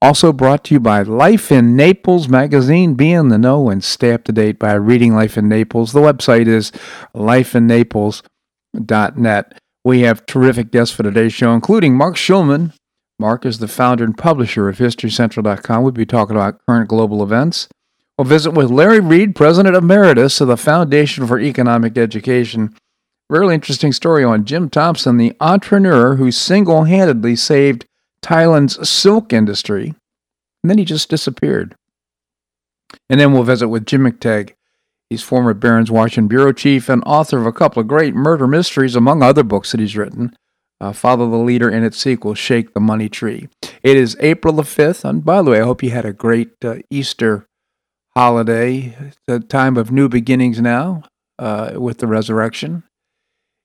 Also brought to you by Life in Naples magazine. Be in the know and stay up to date by reading Life in Naples. The website is lifeinnaples.net. We have terrific guests for today's show, including Marc Schulman. Marc is the founder and publisher of HistoryCentral.com. We'll be talking about current global events. We'll visit with Larry Reed, President Emeritus of the Foundation for Economic Education. Really interesting story on Jim Thompson, the entrepreneur who single handedly saved Thailand's silk industry, and then he just disappeared. And then we'll visit with Jim McTague. He's former Barron's Washington bureau chief and author of a couple of great murder mysteries, among other books that he's written. Uh, Follow the Leader and its sequel, Shake the Money Tree. It is April the 5th, and by the way, I hope you had a great uh, Easter holiday. It's a time of new beginnings now uh, with the resurrection.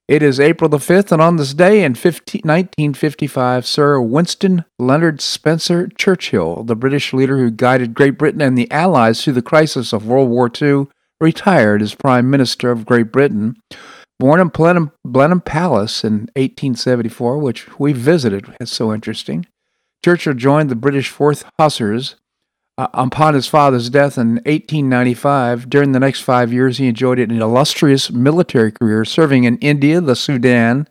It is April the 5th, and on this day in 15, 1955, Sir Winston Leonard Spencer Churchill, the British leader who guided Great Britain and the Allies through the crisis of World War II, retired as Prime Minister of Great Britain. Born in Blenheim, Blenheim Palace in 1874, which we visited, it's so interesting. Churchill joined the British 4th Hussars uh, upon his father's death in 1895, during the next five years, he enjoyed an illustrious military career, serving in India, the Sudan,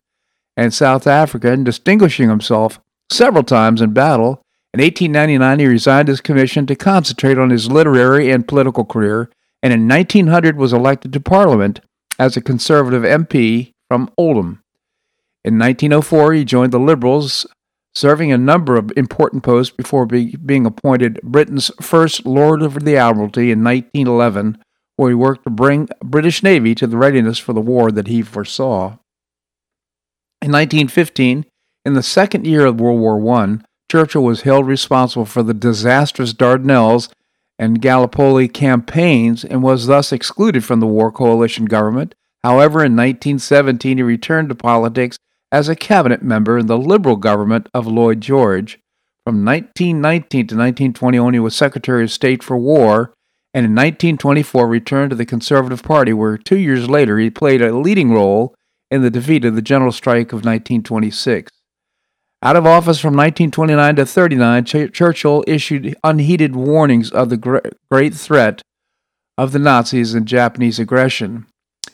and South Africa, and distinguishing himself several times in battle. In 1899, he resigned his commission to concentrate on his literary and political career, and in 1900 was elected to Parliament as a Conservative MP from Oldham. In 1904, he joined the Liberals, serving a number of important posts before be, being appointed Britain's first Lord of the Admiralty in 1911, where he worked to bring British Navy to the readiness for the war that he foresaw. In 1915, in the second year of World War I, Churchill was held responsible for the disastrous Dardanelles and Gallipoli campaigns and was thus excluded from the war coalition government. However, in 1917, he returned to politics as a cabinet member in the Liberal government of Lloyd George. From 1919 to 1921, he was Secretary of State for War, and in 1924 returned to the Conservative Party, where two years later he played a leading role in the defeat of the general strike of 1926. Out of office from 1929 to 39, Ch- Churchill issued unheeded warnings of the gr- great threat of the Nazis and Japanese aggression.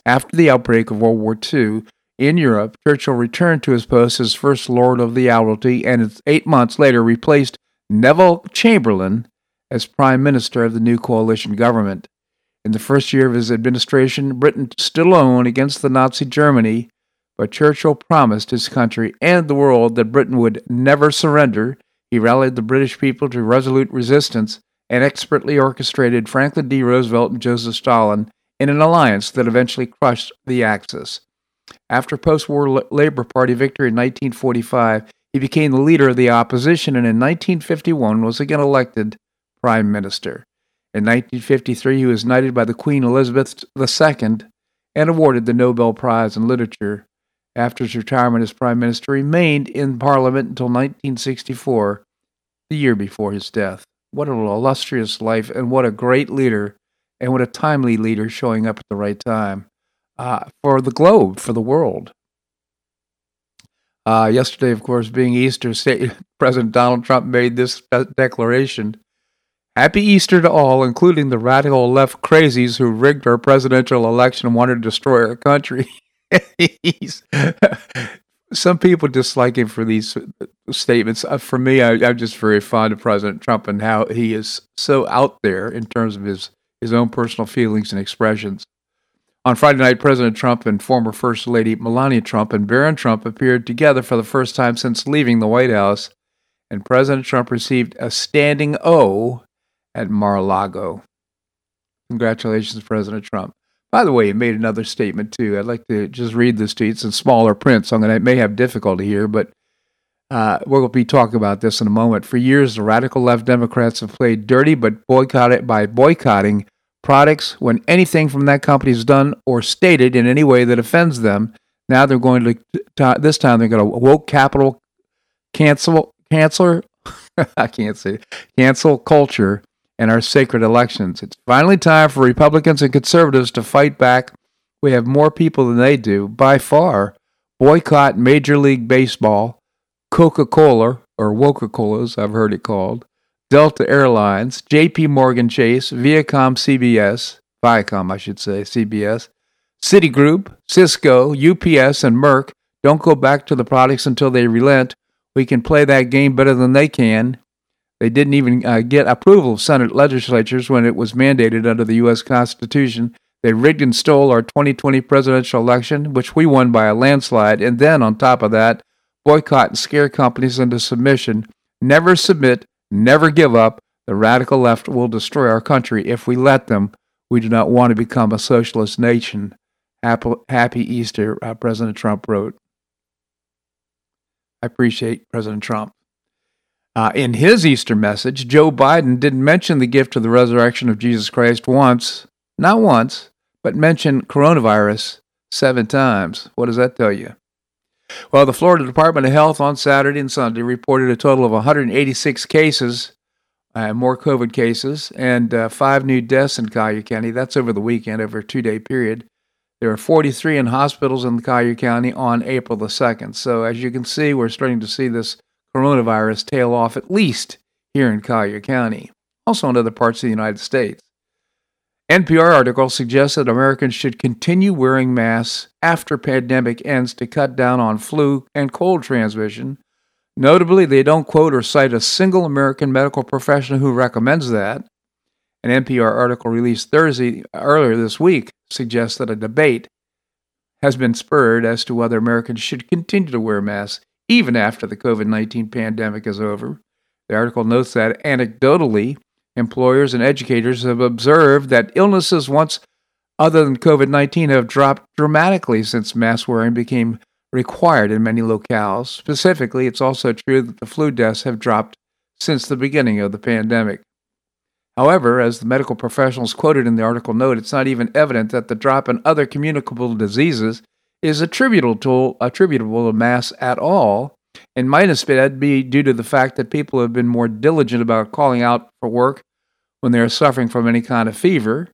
After the outbreak of World War II, in Europe, Churchill returned to his post as First Lord of the Admiralty and eight months later replaced Neville Chamberlain as Prime Minister of the new coalition government. In the first year of his administration, Britain stood alone against the Nazi Germany, but Churchill promised his country and the world that Britain would never surrender. He rallied the British people to resolute resistance and expertly orchestrated Franklin D. Roosevelt and Joseph Stalin in an alliance that eventually crushed the Axis. After post war Labor Party victory in 1945, he became the leader of the opposition and in 1951 was again elected prime minister. In 1953, he was knighted by the Queen Elizabeth II and awarded the Nobel Prize in Literature. After his retirement as prime minister, he remained in Parliament until 1964, the year before his death. What an illustrious life, and what a great leader, and what a timely leader showing up at the right time uh, for the globe, for the world. Uh, yesterday, of course, being Easter, President Donald Trump made this declaration. Happy Easter to all, including the radical left crazies who rigged our presidential election and wanted to destroy our country. some people dislike him for these statements. Uh, for me, I, am just very fond of President Trump and how he is so out there in terms of his, his own personal feelings and expressions. On Friday night, President Trump and former First Lady Melania Trump and Barron Trump appeared together for the first time since leaving the White House, and President Trump received a standing O at Mar a Lago. Congratulations, President Trump. By the way, he made another statement too. I'd like to just read this to you. It's in smaller print, so I'm gonna, I may have difficulty here, but Uh, we'll be talking about this in a moment. For years, the radical left Democrats have played dirty, but boycotted by boycotting products when anything from that company is done or stated in any way that offends them. Now they're going to this time they're going to woke capital cancel cancel I can't say it, cancel culture and our sacred elections. It's finally time for Republicans and conservatives to fight back. We have more people than they do by far. Boycott Major League Baseball, Coca Cola, or Coca Colas, I've heard it called, Delta Airlines, JP Morgan Chase, Viacom CBS, Viacom, I should say, CBS, Citigroup, Cisco, UPS, and Merck don't go back to the products until they relent. We can play that game better than they can. They didn't even uh, get approval of Senate legislatures when it was mandated under the U.S. Constitution. They rigged and stole our 2020 presidential election, which we won by a landslide, and then, on top of that, boycott and scare companies into submission. Never submit, Never give up. The radical left will destroy our country if we let them. We do not want to become a socialist nation. Happy, Easter, uh, President Trump wrote. I appreciate President Trump. Uh, in his Easter message, Joe Biden didn't mention the gift of the resurrection of Jesus Christ once, not once, but mentioned coronavirus seven times. What does that tell you? Well, the Florida Department of Health on Saturday and Sunday reported a total of 186 cases, uh, more COVID cases, and uh, five new deaths in Collier County. That's over the weekend, over a two day period. There are 43 in hospitals in Collier County on April the 2nd. So, as you can see, we're starting to see this coronavirus tail off, at least here in Collier County, also in other parts of the United States. NPR article suggests that Americans should continue wearing masks after pandemic ends to cut down on flu and cold transmission. Notably, they don't quote or cite a single American medical professional who recommends that. An NPR article released Thursday earlier this week suggests that a debate has been spurred as to whether Americans should continue to wear masks even after the COVID 19 pandemic is over. The article notes that anecdotally, Employers and educators have observed that illnesses once other than COVID 19 have dropped dramatically since mask wearing became required in many locales. Specifically, it's also true that the flu deaths have dropped since the beginning of the pandemic. However, as the medical professionals quoted in the article note, it's not even evident that the drop in other communicable diseases is attributable to, attributable to masks at all, and might instead be due to the fact that people have been more diligent about calling out for work when they are suffering from any kind of fever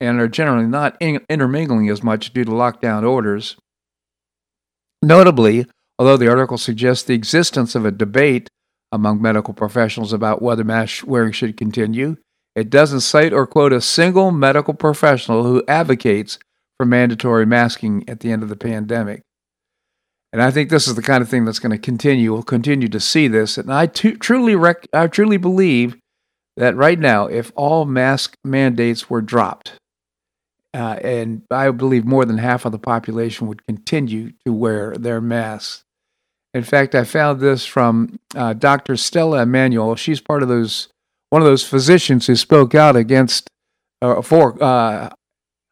and are generally not in- intermingling as much due to lockdown orders. Notably, although the article suggests the existence of a debate among medical professionals about whether mask wearing should continue, it doesn't cite or quote a single medical professional who advocates for mandatory masking at the end of the pandemic. And I think this is the kind of thing that's going to continue. We'll continue to see this. And I t- truly, rec- I truly believe that right now, if all mask mandates were dropped, uh, and I believe more than half of the population would continue to wear their masks. In fact, I found this from uh, Dr. Stella Immanuel. She's part of those one of those physicians who spoke out against uh, for uh,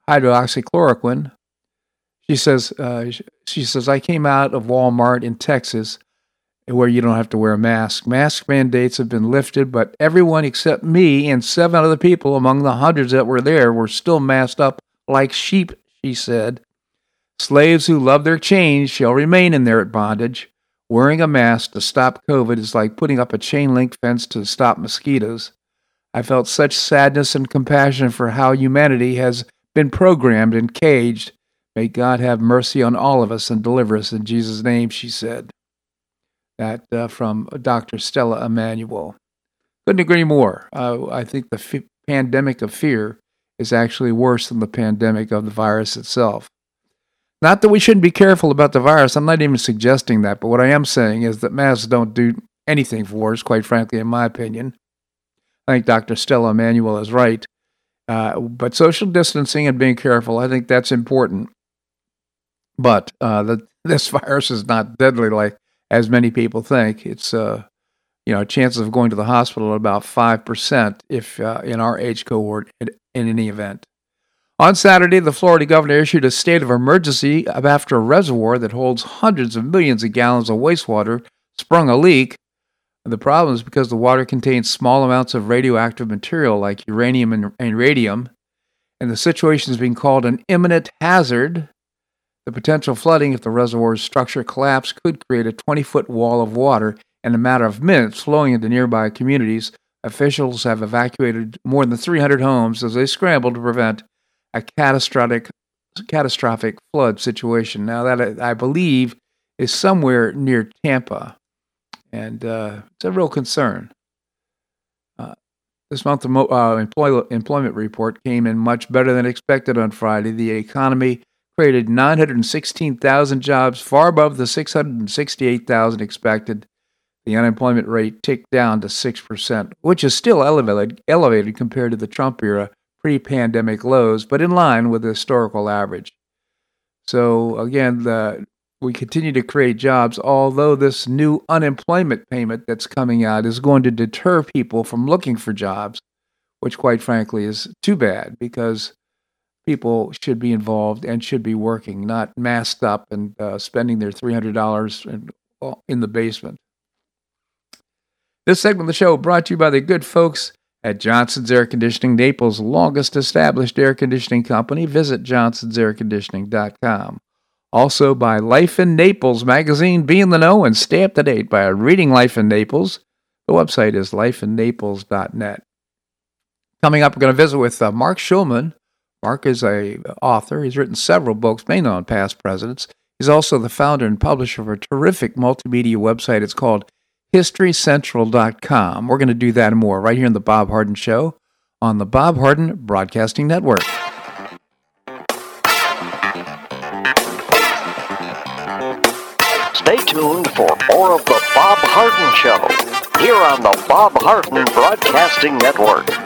hydroxychloroquine. She says uh, she says I came out of Walmart in Texas where you don't have to wear a mask. Mask mandates have been lifted, but everyone except me and seven other people among the hundreds that were there were still masked up like sheep, she said. Slaves who love their chains shall remain in their bondage. Wearing a mask to stop COVID is like putting up a chain link fence to stop mosquitoes. I felt such sadness and compassion for how humanity has been programmed and caged. May God have mercy on all of us and deliver us in Jesus' name, she said that uh, from Dr. Stella Immanuel. Couldn't agree more. Uh, I think the f- pandemic of fear is actually worse than the pandemic of the virus itself. Not that we shouldn't be careful about the virus. I'm not even suggesting that. But what I am saying is that masks don't do anything for us, quite frankly, in my opinion. I think Dr. Stella Immanuel is right. Uh, but social distancing and being careful, I think that's important. But uh, the, this virus is not deadly like as many people think. It's uh, you know, chances of going to the hospital at about five percent if uh, in our age cohort in, in any event. On Saturday, the Florida governor issued a state of emergency after a reservoir that holds hundreds of millions of gallons of wastewater sprung a leak. The problem is because the water contains small amounts of radioactive material like uranium and, and radium, and the situation is being called an imminent hazard. The potential flooding, if the reservoir's structure collapsed, could create a 20 foot wall of water in a matter of minutes flowing into nearby communities. Officials have evacuated more than 300 homes as they scramble to prevent a catastrophic, catastrophic flood situation. Now, that I believe is somewhere near Tampa, and uh, it's a real concern. Uh, this month, the uh, employ- employment report came in much better than expected on Friday. The economy created 916,000 jobs, far above the 668,000 expected. The unemployment rate ticked down to 6%, which is still elevated, elevated compared to the Trump era pre pandemic lows, but in line with the historical average. So, again, the, we continue to create jobs, although this new unemployment payment that's coming out is going to deter people from looking for jobs, which, quite frankly, is too bad because people should be involved and should be working, not masked up and uh, spending their $300 in, in the basement. This segment of the show brought to you by the good folks at Johnson's Air Conditioning, Naples' longest established air conditioning company. Visit johnsonsairconditioning.com. Also by Life in Naples magazine, be in the know and stay up to date by reading Life in Naples. The website is lifeinnaples.net. Coming up, we're going to visit with uh, Marc Schulman. Marc is a author. He's written several books, mainly on past presidents. He's also the founder and publisher of a terrific multimedia website. It's called HistoryCentral.com. We're going to do that and more right here in the Bob Harden Show on the Bob Harden Broadcasting Network. Stay tuned for more of the Bob Harden Show here on the Bob Harden Broadcasting Network.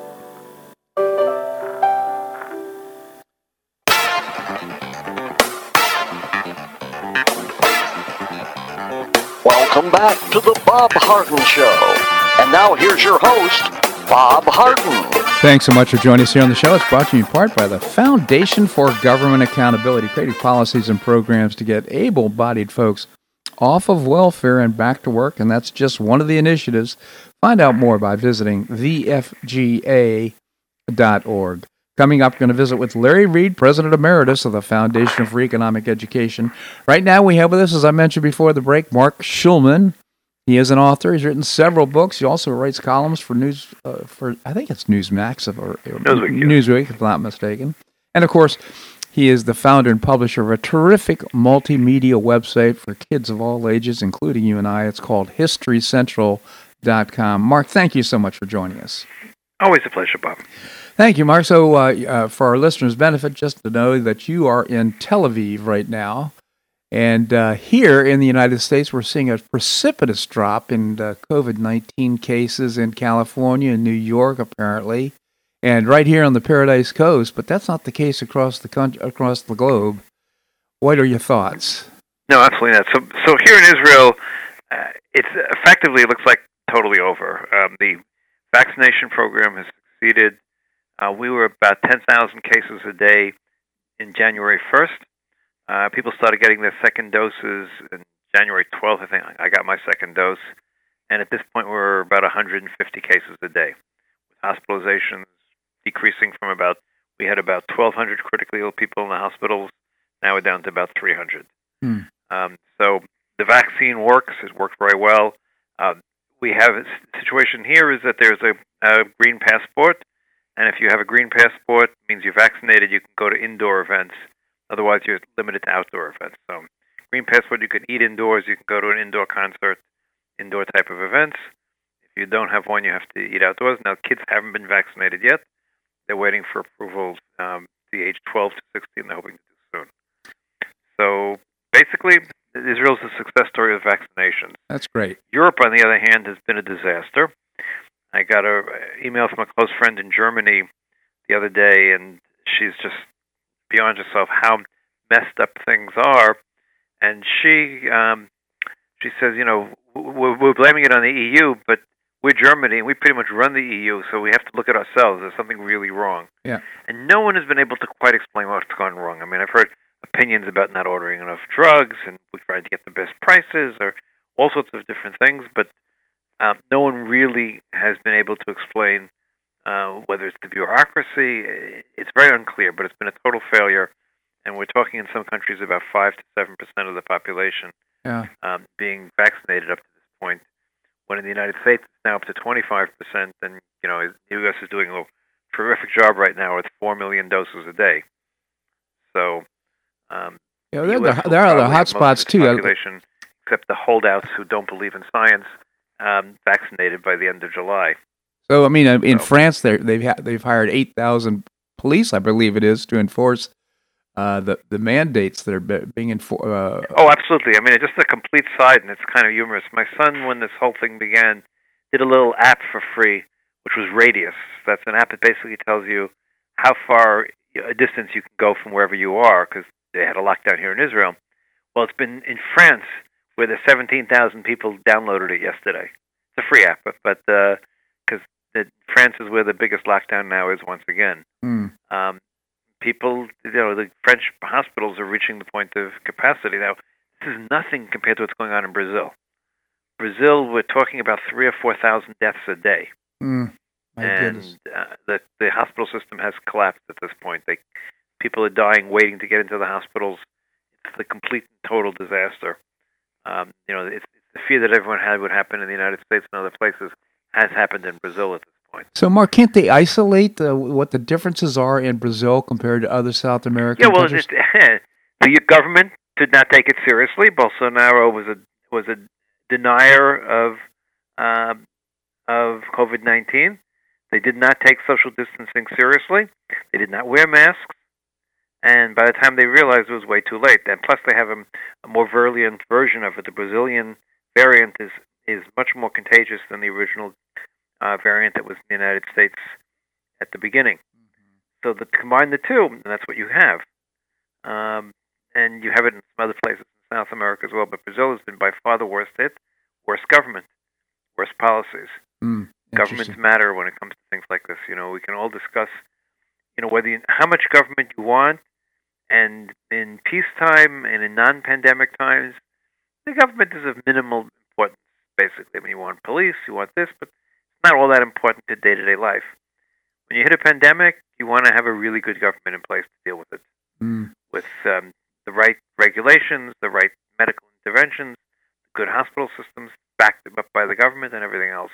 Back to the Bob Harden Show. And now here's your host, Bob Harden. Thanks so much for joining us here on the show. It's brought to you in part by the Foundation for Government Accountability, creating policies and programs to get able bodied folks off of welfare and back to work. And that's just one of the initiatives. Find out more by visiting thefga.org. Coming up, we're going to visit with Larry Reed, President Emeritus of the Foundation for Economic Education. Right now, we have with us, as I mentioned before the break, Marc Schulman. He is an author. He's written several books. He also writes columns for news, uh, for I think it's Newsmax or, or Newsweek, Newsweek, if I'm not mistaken. And of course, He is the founder and publisher of a terrific multimedia website for kids of all ages, including you and I. It's called HistoryCentral.com. Marc, thank you so much for joining us. Always a pleasure, Bob. Thank you, Marc. So, uh, uh, for our listeners' benefit, just to know that you are in Tel Aviv right now. And uh, here in the United States, we're seeing a precipitous drop in uh, COVID 19 cases in California and New York, apparently, and right here on the Paradise Coast. But that's not the case across the country, across the globe. What are your thoughts? No, absolutely not. So, so here in Israel, uh, it's effectively looks like totally over. Um, the vaccination program has succeeded. Uh, we were about 10,000 cases a day in January 1st. Uh, people started getting their second doses in January 12th. I think I got my second dose, and at this point we're about 150 cases a day, hospitalizations decreasing from about we had about 1,200 critically ill people in the hospitals. Now we're down to about 300. Hmm. Um, so the vaccine works. It worked very well. Um, we have a situation here is that there's a, a green passport, and if you have a green passport, it means you're vaccinated. You can go to indoor events Otherwise, you're limited to outdoor events. So, Green Passport, you can eat indoors. You can go to an indoor concert, indoor type of events. If you don't have one, you have to eat outdoors. Now, kids haven't been vaccinated yet. They're waiting for approval um, the age 12 to 16. They're hoping to do soon. So, basically, Israel's a success story of vaccinations. That's great. Europe, on the other hand, has been a disaster. I got an email from a close friend in Germany the other day, and she's just beyond herself how messed up things are. And she um, she says, you know, we're, we're blaming it on the EU, but we're Germany and we pretty much run the EU, so we have to look at ourselves. There's something really wrong. Yeah. And no one has been able to quite explain what's gone wrong. I mean, I've heard opinions about not ordering enough drugs and we tried to get the best prices or all sorts of different things, but um, no one really has been able to explain uh, whether it's the bureaucracy, it's very unclear, but it's been a total failure. And we're talking in some countries about 5 to 7% of the population yeah. um, being vaccinated up to this point, when in the United States it's now up to 25%. And, you know, the U.S. is doing a terrific job right now with 4 million doses a day. So, um, yeah, there, the there are the hot spots too. Except the holdouts who don't believe in science, um, vaccinated by the end of July. So I mean, in France, they've ha- they've hired eight thousand police, I believe it is, to enforce uh, the the mandates that are being enforced. Uh, oh, absolutely. I mean, it's just a complete side, and it's kind of humorous. My son, when this whole thing began, did a little app for free, which was Radius. That's an app that basically tells you how far a distance you can go from wherever you are, because they had a lockdown here in Israel. Well, it's been in France where the 17,000 people downloaded it yesterday. It's a free app, but, because uh, France is where the biggest lockdown now is once again. Mm. Um, people, you know, the French hospitals are reaching the point of capacity now. This is nothing compared to what's going on in Brazil. Brazil, we're talking about three or four thousand deaths a day, mm. and uh, the the hospital system has collapsed at this point. They people are dying waiting to get into the hospitals. It's the complete and total disaster. Um, you know, it's, it's the fear that everyone had would happen in the United States and other places has happened in Brazil at this point. So, Marc, can't they isolate the, what the differences are in Brazil compared to other South American yeah, well, countries? It, the government did not take it seriously. Bolsonaro was a was a denier of uh, of COVID nineteen. They did not take social distancing seriously. They did not wear masks. And by the time they realized it was way too late. And plus, they have a, a more virulent version of it. The Brazilian variant is is much more contagious than the original uh, variant that was in the United States at the beginning. Mm-hmm. So combine the two, and that's what you have. Um, and you have it in some other places in South America as well. But Brazil has been by far the worst hit, worst government, worst policies. Mm, Governments matter when it comes to things like this. You know, we can all discuss, you know, whether you, how much government you want, and in peacetime and in non-pandemic times, the government is of minimal importance basically. I mean, you want police, you want this, but it's not all that important to day to day life. When you hit a pandemic, you want to have a really good government in place to deal with it, mm. with um, the right regulations, the right medical interventions, good hospital systems backed up by the government, and everything else.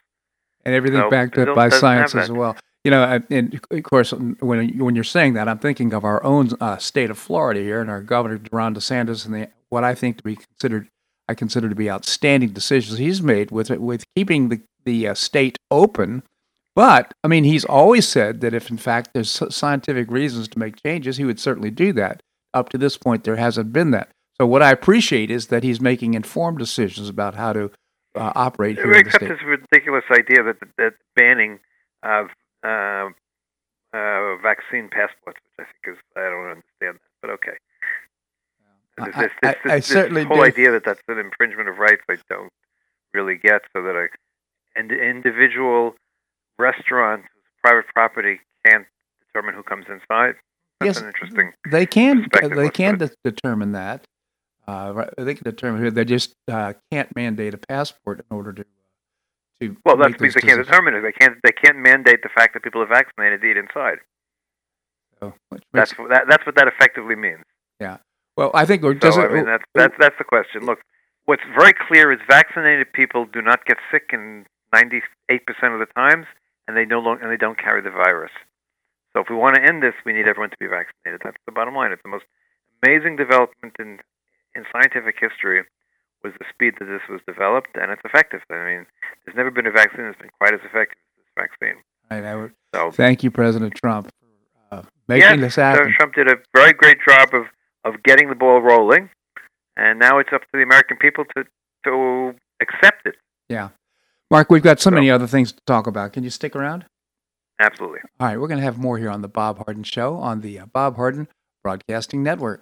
And everything so backed up by science as well. You know, and of course, when when you're saying that, I'm thinking of our own uh, state of Florida here, and our governor Ron DeSantis, and the, what I think to be considered, I consider to be outstanding decisions he's made with with keeping the the uh, state open. But I mean, he's always said that if in fact there's scientific reasons to make changes, he would certainly do that. Up to this point, there hasn't been that. So what I appreciate is that he's making informed decisions about how to uh, operate here Except this ridiculous idea that that banning of uh, uh, vaccine passports, which I think is I don't understand that, but okay. This, this, this, I, I, I certainly whole do. idea that that's an infringement of rights, I don't really get. So that a an individual restaurant, private property, can't determine who comes inside. That's yes, an interesting. They can. They can de- determine that. Uh, they can determine who. They just uh, can't mandate a passport in order to. To well, that's because they can't determine it. They can't. They can't mandate the fact that people are vaccinated to eat inside. So, that's that, That's what that effectively means. Yeah. Well, I think. So, I mean, that's that's that's the question. Look, what's very clear is vaccinated people do not get sick in 98% of the times, and they no longer and they don't carry the virus. So if we want to end this, we need everyone to be vaccinated. That's the bottom line. It's the most amazing development in in scientific history was the speed that this was developed, and it's effective. I mean, there's never been a vaccine that's been quite as effective as this vaccine. Right. I would, so, thank you, President Trump, for uh, making yes, this happen. Trump did a very great job of, of getting the ball rolling, and now it's up to the American people to to accept it. Yeah. Marc, we've got so, so many other things to talk about. Can you stick around? Absolutely. All right, we're going to have more here on the Bob Harden Show on the uh, Bob Harden Broadcasting Network.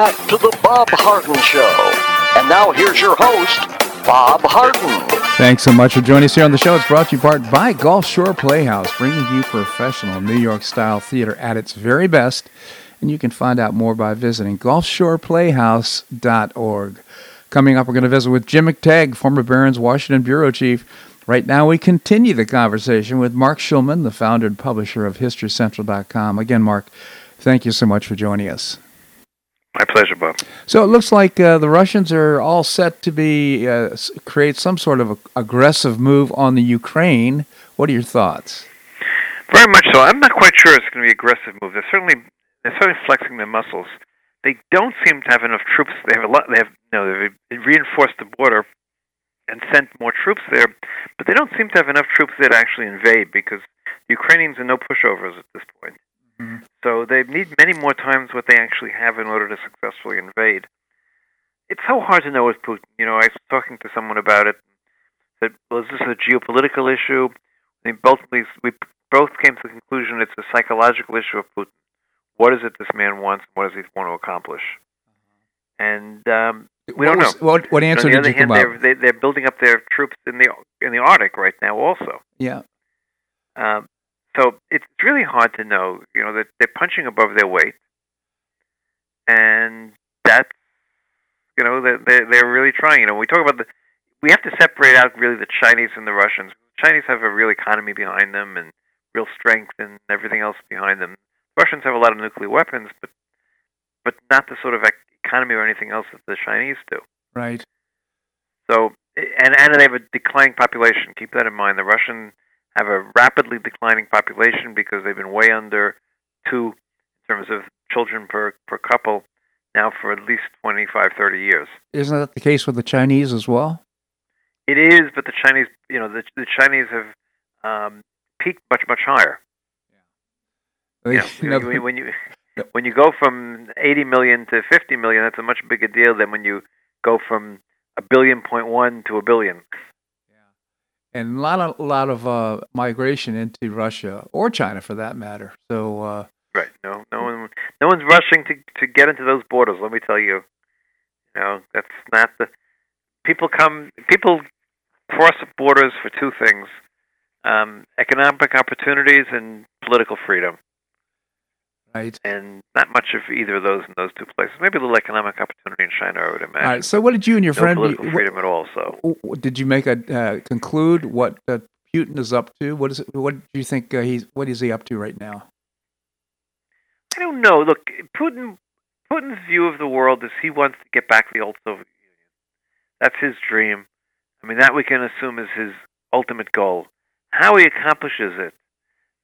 Back to the Bob Harden Show. And now here's your host, Bob Harden. Thanks so much for joining us here on the show. It's brought to you part by Gulf Shore Playhouse, bringing you professional New York style theater at its very best. And you can find out more by visiting gulfshoreplayhouse.org. Coming up, we're going to visit with Jim McTague, former Barron's Washington Bureau Chief. Right now, we continue the conversation with Marc Schulman, the founder and publisher of HistoryCentral.com. Again, Marc, thank you so much for joining us. My pleasure, Bob. So it looks like uh, the Russians are all set to be uh, create some sort of aggressive move on the Ukraine. What are your thoughts? Very much so. I'm not quite sure it's going to be an aggressive move. They're certainly they're certainly flexing their muscles they don't seem to have enough troops. They have a lot. They have you know they've reinforced the border and sent more troops there, but they don't seem to have enough troops there to actually invade because the Ukrainians are no pushovers at this point. Mm-hmm. So they need many more times what they actually have in order to successfully invade. It's so hard to know with Putin. You know, I was talking to someone about it. Said, "Well, is this a geopolitical issue?" I mean, both we, we both came to the conclusion it's a psychological issue of Putin. What is it this man wants, and what does he want to accomplish? And um, we what don't was, know. What, what answer did you hand, come they're, up? they, they're building up their troops in the in the Arctic right now, also. Yeah. Um, so it's really hard to know. You know that they're punching above their weight, and that's you know that they're, they're really trying. You know, we talk about the we have to separate out really the Chinese and the Russians. The Chinese have a real economy behind them and real strength and everything else behind them. The Russians have a lot of nuclear weapons, but but not the sort of economy or anything else that the Chinese do. Right. So and and they have a declining population. Keep that in mind. The Russian have a rapidly declining population because they've been way under two in terms of children per per couple now for at least 25, 30 years. Isn't that the case with the Chinese as well? It is, but the Chinese, you know, the the Chinese have um, peaked much much higher. Yeah. You know, when, you- when you when you go from 80 million to 50 million, that's a much bigger deal than when you go from a billion point one to a billion. And a lot of a lot of uh, migration into Russia or China for that matter. So uh, Right. No, no one, no one's rushing to to get into those borders. Let me tell you. You know, that's not the people come. People cross borders for two things: um, economic opportunities and political freedom. Right. And not much of either of those in those two places. Maybe a little economic opportunity in China, I would imagine. All right. So what did you and your no friend? political what- freedom at all. So did you make a uh, conclude what uh, Putin is up to? What is it, what do you think uh, he's what is he up to right now? I don't know. Look, Putin. Putin's view of the world is he wants to get back the old Soviet Union. That's his dream. I mean, that we can assume is his ultimate goal. How he accomplishes it,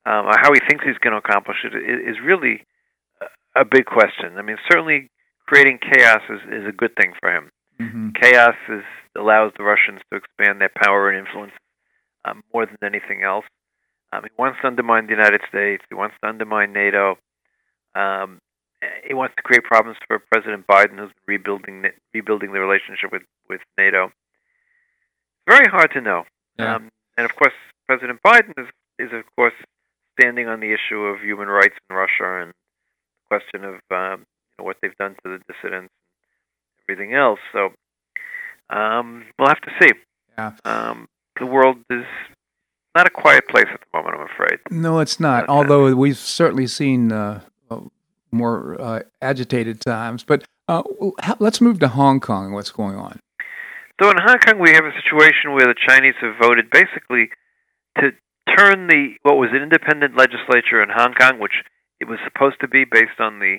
um, or how he thinks he's going to accomplish it is, really a- big question. I mean, certainly creating chaos is, is a good thing for him. Mm-hmm. Chaos is, allows the Russians to expand their power and influence um, more than anything else. Um, he wants to undermine the United States. He wants to undermine NATO. Um, he wants to create problems for President Biden, who's rebuilding rebuilding the relationship with with NATO. It's very hard to know. Yeah. Um, and of course, President Biden is is of course standing on the issue of human rights in Russia and the question of um, you know, what they've done to the dissidents and everything else. So um, we'll have to see. Yeah. Um, the world is not a quiet place at the moment, I'm afraid. No, it's not. Although we've certainly seen uh, uh, more uh, agitated times. But uh, let's move to Hong Kong and what's going on. So in Hong Kong, we have a situation where the Chinese have voted basically to turn the what was an independent legislature in Hong Kong, which it was supposed to be based on the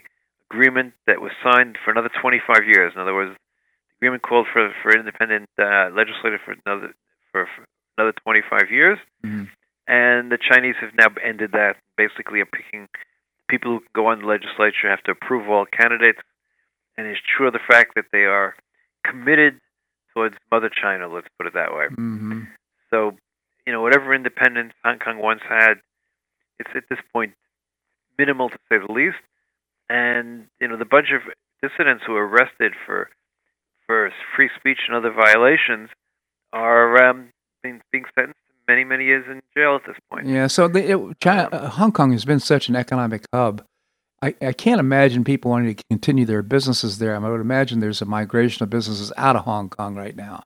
agreement that was signed for another 25 years. In other words, the agreement called for for independent uh, legislature for another for, for another 25 years, Mhm. and the Chinese have now ended that. Basically, are picking people who go on the legislature have to approve all candidates, and it's true of the fact that they are committed towards Mother China. Let's put it that way. Mm-hmm. So, you know, whatever independence Hong Kong once had, it's at this point minimal to say the least. And you know, the bunch of dissidents who are arrested for for free speech and other violations are um, being, being sentenced to many, many years in jail at this point. Yeah. So the, it, China, uh, Hong Kong has been such an economic hub. I, I can't imagine people wanting to continue their businesses there. I would imagine there's a migration of businesses out of Hong Kong right now.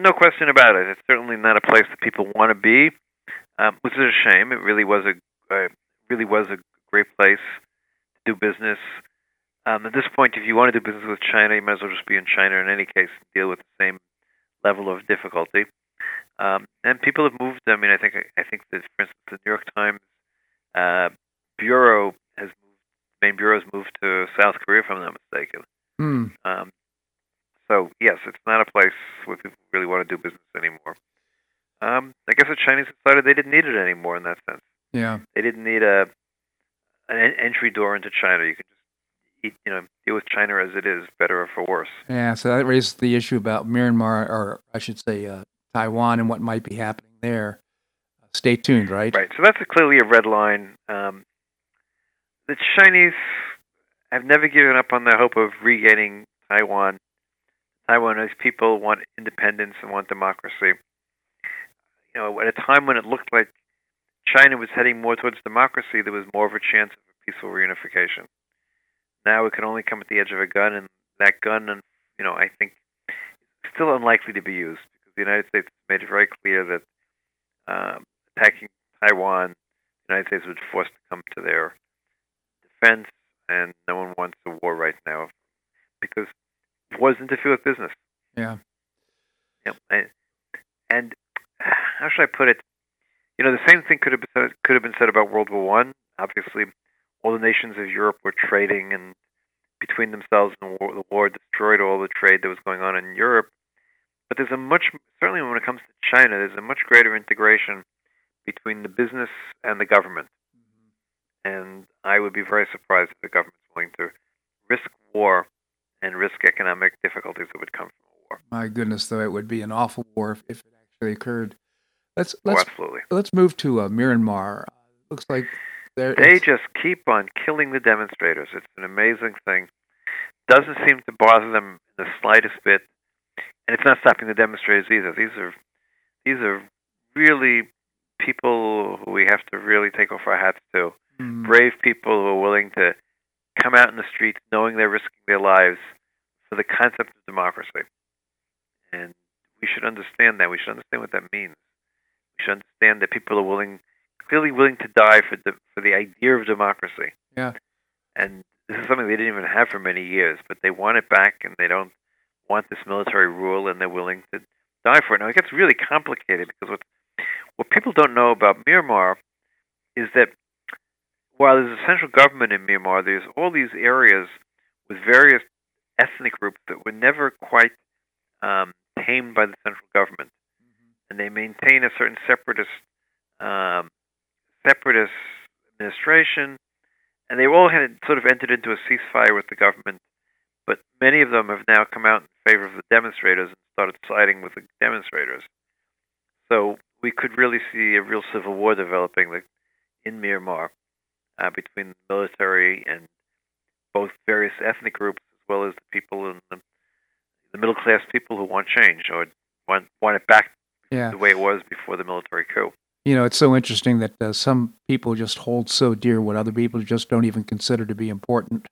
No question about it. It's certainly not a place that people want to be, um, which is a shame. It really was a uh, really was a great place to do business. Um, at this point, if you want to do business with China, you might as well just be in China in any case and deal with the same level of difficulty. Um, and people have moved. I mean, I think I think that, for instance, the New York Times uh, bureau has moved. Main bureau has moved to South Korea, if I'm not mistaken. Hmm. Um, so yes, it's not a place where people really want to do business anymore. Um, I guess the Chinese decided they didn't need it anymore in that sense. Yeah. They didn't need a an en- entry door into China. You could just eat, you know, deal with China as it is, better or for worse. Yeah, so that raises the issue about Myanmar, or I should say uh, Taiwan, and what might be happening there. Stay tuned, right? Right. So that's a, clearly a red line. Um, the Chinese have never given up on the hope of regaining Taiwan. Taiwanese people want independence and want democracy. You know, at a time when it looked like China was heading more towards democracy, there was more of a chance of a peaceful reunification. Now it can only come at the edge of a gun, and that gun, and you know, I think, is still unlikely to be used because the United States made it very clear that um, attacking Taiwan, the United States would be forced to come to their defense, and no one wants a war right now because wars interfere with business. Yeah. Yeah. And, and how should I put it? You know, the same thing could have been said, could have been said about World War One. Obviously, all the nations of Europe were trading and between themselves, and the war, the war destroyed all the trade that was going on in Europe. But there's a much, certainly when it comes to China, there's a much greater integration between the business and the government. Mm-hmm. And I would be very surprised if the government's willing to risk war and risk economic difficulties that would come from a war. My goodness, though, it would be an awful war if, if it actually occurred. Let's Oh, let's absolutely. let's move to uh, Myanmar. looks like there. They just keep on killing the demonstrators. It's an amazing thing. Doesn't seem to bother them in the slightest bit, and it's not stopping the demonstrators either. These are these are really people who we have to really take off our hats to. Mm, Brave people who are willing to come out in the streets knowing they're risking their lives for the concept of democracy. And we should understand that. We should understand what that means. We should understand that people are willing, clearly willing to die for the for the idea of democracy. Yeah. And this is something they didn't even have for many years, but they want it back, and they don't want this military rule, and they're willing to die for it. Now it gets really complicated because what what people don't know about Myanmar is that while there's a central government in Myanmar, there's all these areas with various ethnic groups that were never quite um, tamed by the central government, and they maintain a certain separatist um, separatist administration, and they all had sort of entered into a ceasefire with the government. But many of them have now come out in favor of the demonstrators and started siding with the demonstrators. So we could really see a real civil war developing in Myanmar uh, between the military and both various ethnic groups as well as the people in the, the middle class people who want change or want want it back yeah, the way it was before the military coup. you know, it's so interesting that uh, some people just hold so dear what other people just don't even consider to be important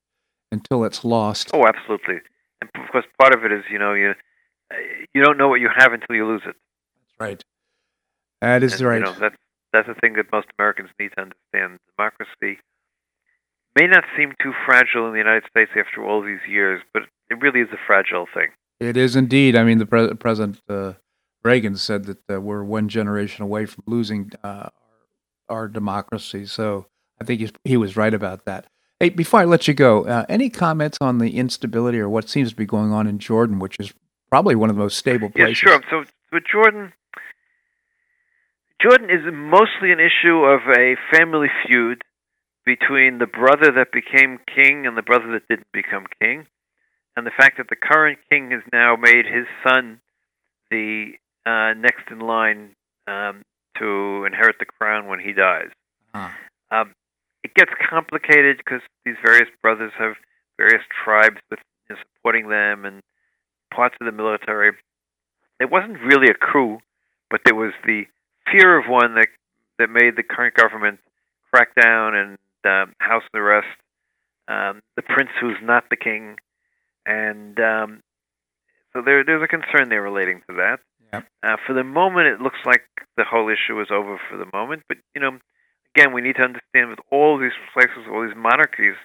until it's lost. Oh, absolutely. And of course, part of it is you know you you don't know what you have until you lose it. That's right. That is And, right. You know, that's that's the thing that most Americans need to understand. Democracy may not seem too fragile in the United States after all these years, but it really is a fragile thing. It is indeed. I mean, the pre- President uh, Reagan said that uh, we're one generation away from losing uh, our democracy. So I think he's, he was right about that. Hey, before I let you go, uh, any comments on the instability or what seems to be going on in Jordan, which is probably one of the most stable places? Yeah, sure. So with Jordan, Jordan is mostly an issue of a family feud between the brother that became king and the brother that didn't become king, and the fact that the current king has now made his son the uh, next in line um, to inherit the crown when he dies. Ah. Um, it gets complicated because these various brothers have various tribes with you know, supporting them and parts of the military. It wasn't really a coup, but there was the fear of one that that made the current government crack down and um, house arrest um, the prince who's not the king, and um, so there there's a concern there relating to that. Yep. Uh, for the moment, it looks like the whole issue is over for the moment, but you know, again, we need to understand with all these places, all these monarchies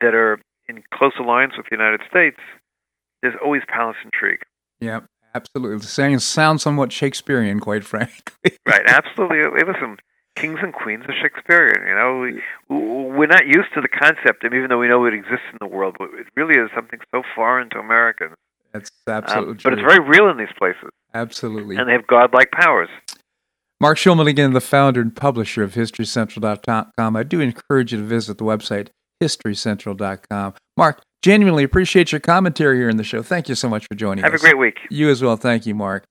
that are in close alliance with the United States, there's always palace intrigue. Yeah, absolutely. The saying sounds somewhat Shakespearean, quite frankly. Right, absolutely. Listen, kings and queens are Shakespearean. You know, we, we're not used to the concept, and even though we know it exists in the world, but it really is something so foreign to Americans. That's Um, absolutely but it's very real in these places, absolutely. and they have godlike powers. Marc Schulman, again, the founder and publisher of HistoryCentral.com. I do encourage you to visit the website, historycentral.com. Marc, genuinely appreciate your commentary here in the show. Thank you so much for joining Have us. Have a great week. You as well. Thank you, Marc.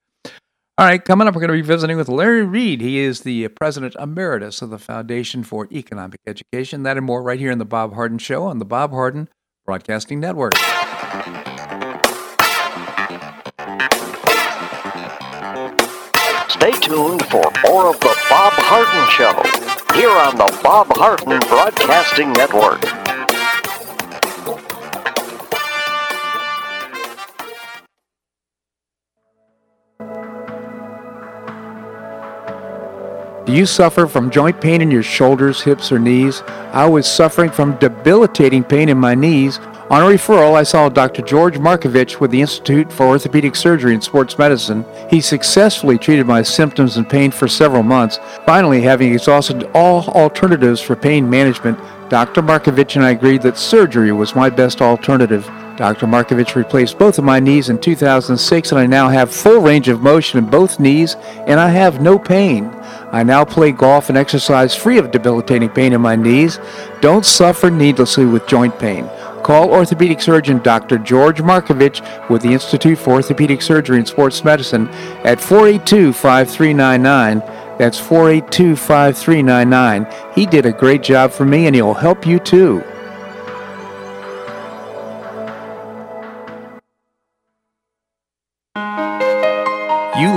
All right, coming up, we're going to be visiting with Larry Reed. He is the president emeritus of the Foundation for Economic Education. That and more right here in the Bob Harden Show on the Bob Harden Broadcasting Network. Stay tuned for more of the Bob Harden Show here on the Bob Harden Broadcasting Network. Do you suffer from joint pain in your shoulders, hips, or knees? I was suffering from debilitating pain in my knees. On a referral, I saw Dr. George Markovich with the Institute for Orthopedic Surgery and Sports Medicine. He successfully treated my symptoms and pain for several months. Finally, having exhausted all alternatives for pain management, Dr. Markovich and I agreed that surgery was my best alternative. Dr. Markovich replaced both of my knees in 2006, and I now have full range of motion in both knees, and I have no pain. I now play golf and exercise free of debilitating pain in my knees. Don't suffer needlessly with joint pain. Call orthopedic surgeon Dr. George Markovich with the Institute for Orthopedic Surgery and Sports Medicine at 482 5399. That's 482 5399. He did a great job for me and he'll help you too. You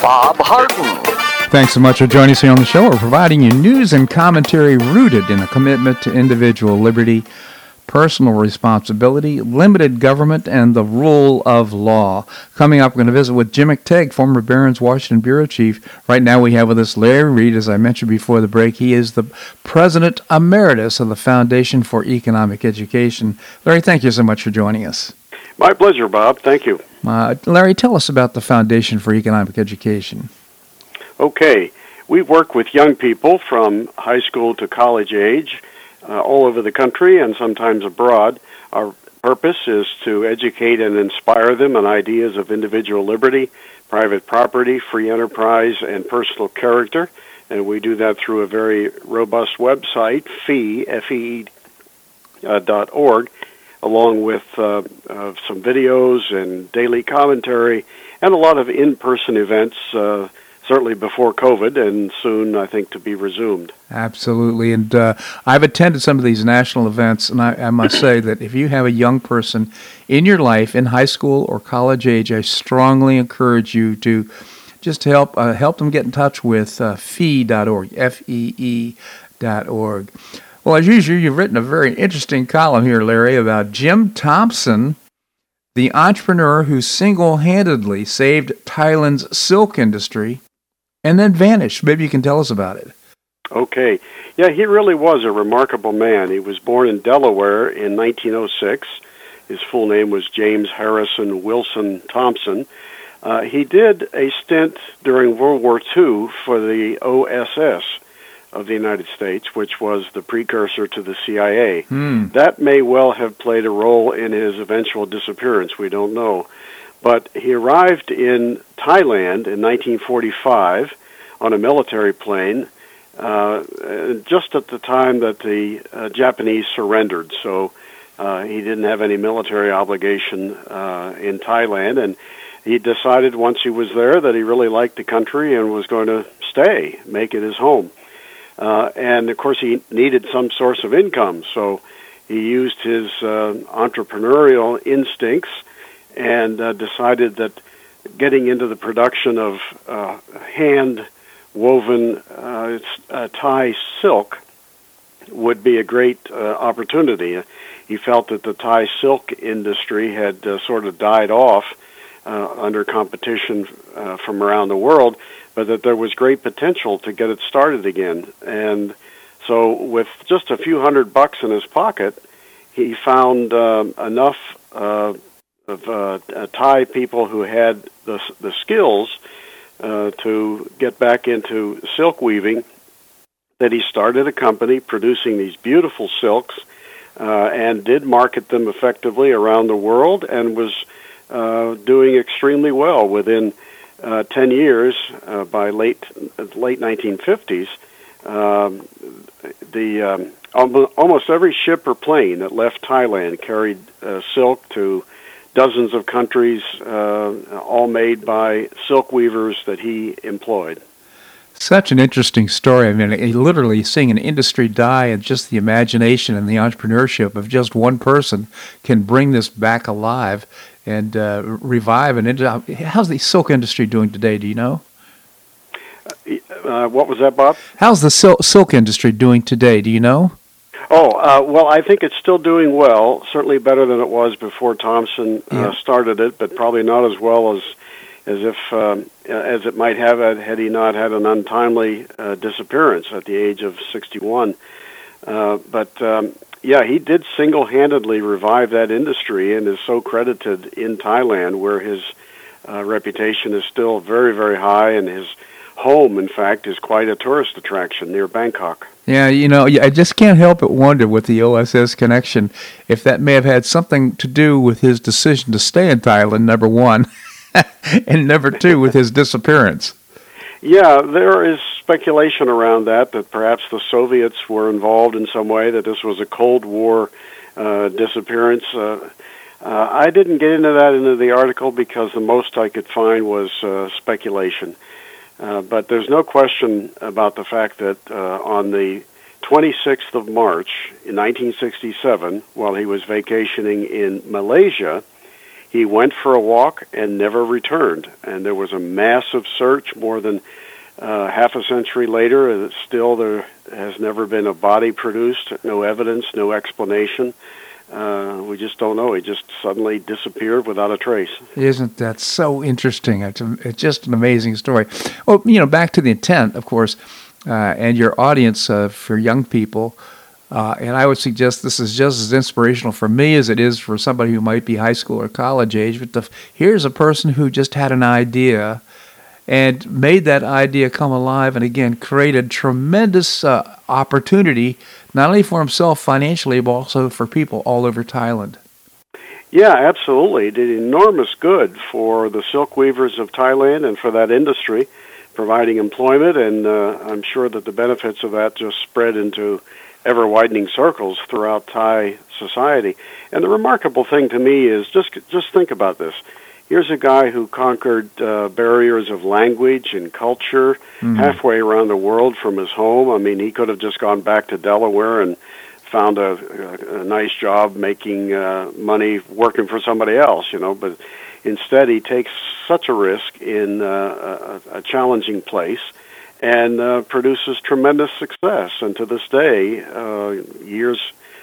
Bob Harden. Thanks so much for joining us here on the show. We're providing you news and commentary rooted in a commitment to individual liberty, personal responsibility, limited government, and the rule of law. Coming up, we're going to visit with Jim McTague, former Barron's Washington Bureau Chief. Right now, we have with us Larry Reed, as I mentioned before the break. He is the President Emeritus of the Foundation for Economic Education. Larry, thank you so much for joining us. My pleasure, Bob. Thank you. Uh, Larry, tell us about the Foundation for Economic Education. Okay. We work with young people from high school to college age uh, all over the country and sometimes abroad. Our purpose is to educate and inspire them on ideas of individual liberty, private property, free enterprise, and personal character. And we do that through a very robust website, fee, F-E-E, uh, dot org, along with uh, uh, some videos and daily commentary and a lot of in-person events, uh, certainly before COVID and soon, I think, to be resumed. Absolutely. And uh, I've attended some of these national events, and I, I, must say that if you have a young person in your life, in high school or college age, I strongly encourage you to just help uh, help them get in touch with uh, fee.org, F-E-E dot org. Well, as usual, you've written a very interesting column here, Larry, about Jim Thompson, the entrepreneur who single handedly saved Thailand's silk industry and then vanished. Maybe you can tell us about it. Okay. Yeah, he really was a remarkable man. He was born in Delaware in 1906. His full name was James Harrison Wilson Thompson. Uh, he did a stint during World War II for the OSS of the United States, which was the precursor to the CIA. Hmm. That may well have played a role in his eventual disappearance. We don't know. But he arrived in Thailand in 1945 on a military plane uh, just at the time that the uh, Japanese surrendered. So uh, he didn't have any military obligation uh, in Thailand, and he decided once he was there that he really liked the country and was going to stay, make it his home. Uh, and of course, he needed some source of income, so he used his uh, entrepreneurial instincts and uh, decided that getting into the production of uh, hand woven uh, uh, Thai silk would be a great opportunity. He felt that the Thai silk industry had sort of died off under competition from around the world, but that there was great potential to get it started again. And so, with just a few hundred bucks in his pocket, he found uh, enough uh, of uh, Thai people who had the, the skills uh, to get back into silk weaving that he started a company producing these beautiful silks uh, and did market them effectively around the world and was uh, doing extremely well within uh, 10 years uh, by late late 1950s um, the um, almost every ship or plane that left Thailand carried uh, silk to dozens of countries, uh, all made by silk weavers that he employed. Such an interesting story. I mean, literally seeing an industry die and just the imagination and the entrepreneurship of just one person can bring this back alive and uh, revive an industry. How's the silk industry doing today? Do you know? Uh, what was that, Bob? How's the sil- silk industry doing today? Do you know? Oh, uh, well, I think it's still doing well. Certainly better than it was before Thompson uh, started it, but probably not as well as as if um, as it might have had, had he not had an untimely uh, disappearance at the age of 61. Uh, but um, yeah, he did single-handedly revive that industry and is so credited in Thailand, where his uh, reputation is still very, very high, and his home, in fact, is quite a tourist attraction near Bangkok. Yeah, you know, I just can't help but wonder with the OSS connection if that may have had something to do with his decision to stay in Thailand, number one, and number two, with his disappearance. Yeah, there is speculation around that, that perhaps the Soviets were involved in some way, that this was a Cold War uh, disappearance. Uh, uh, I didn't get into that into the article because the most I could find was uh, speculation. Uh, but there's no question about the fact that uh, on the 26th of March in 1967, while he was vacationing in Malaysia, he went for a walk and never returned. And there was a massive search more than uh, half a century later. Still, there has never been a body produced, no evidence, no explanation. Uh, we just don't know. He just suddenly disappeared without a trace. Isn't that so interesting? It's, a, it's just an amazing story. Well, you know, back to the intent, of course, uh, and your audience uh, for young people. Uh, and I would suggest this is just as inspirational for me as it is for somebody who might be high school or college age. But the, here's a person who just had an idea and made that idea come alive and again created tremendous uh, opportunity not only for himself financially, but also for people all over Thailand. Yeah, absolutely. It did enormous good for the silk weavers of Thailand and for that industry, providing employment, and uh, I'm sure that the benefits of that just spread into ever widening circles throughout Thai society. And the remarkable thing to me is just just think about this here's a guy who conquered uh, barriers of language and culture mm-hmm. halfway around the world from his home. I mean, he could have just gone back to Delaware and found a, a, a nice job making uh, money working for somebody else, you know, but instead he takes such a risk in uh, a, a challenging place and uh, produces tremendous success. And to this day, uh, years,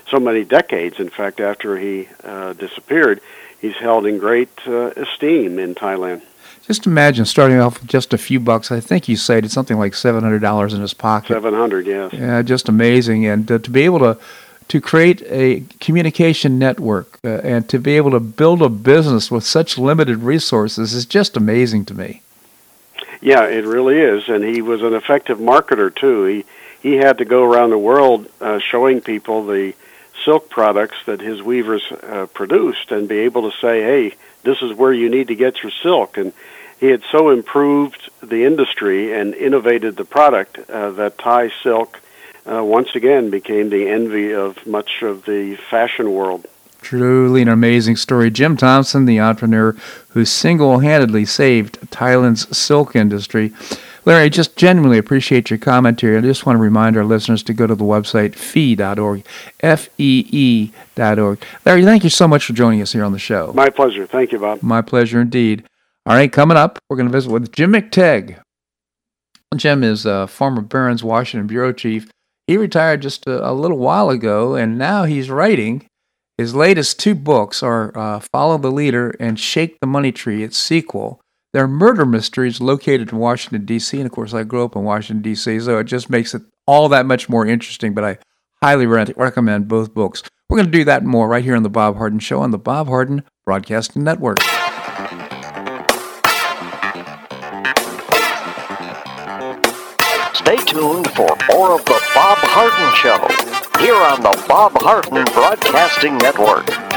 so many decades, in fact, after he uh, disappeared, he's held in great uh, esteem in Thailand. Just imagine starting off with just a few bucks. I think you said it's something like seven hundred dollars in his pocket. Seven hundred, yes. Yeah, just amazing, and uh, to be able to to create a communication network uh, and to be able to build a business with such limited resources is just amazing to me. Yeah, it really is, and he was an effective marketer too. He he had to go around the world uh, showing people the silk products that his weavers uh, produced and be able to say, hey, this is where you need to get your silk. And he had so improved the industry and innovated the product uh, that Thai silk uh, once again became the envy of much of the fashion world. Truly an amazing story. Jim Thompson, the entrepreneur who single handedly saved Thailand's silk industry. Larry, I just genuinely appreciate your commentary. I just want to remind our listeners to go to the website fee.org, F-E-E dot org. Larry, thank you so much for joining us here on the show. My pleasure. Thank you, Bob. My pleasure indeed. All right, coming up, we're going to visit with Jim McTague. Jim is a former Barron's Washington bureau chief. He retired just a, a little while ago, and now he's writing. His latest two books are uh, Follow the Leader and Shake the Money Tree, its sequel. They're murder mysteries located in Washington, D.C. And of course, I grew up in Washington, D.C., so it just makes it all that much more interesting. But I highly re- recommend both books. We're going to do that more right here on The Bob Harden Show on the Bob Harden Broadcasting Network. Stay tuned for more of The Bob Harden Show here on the Bob Harden Broadcasting Network.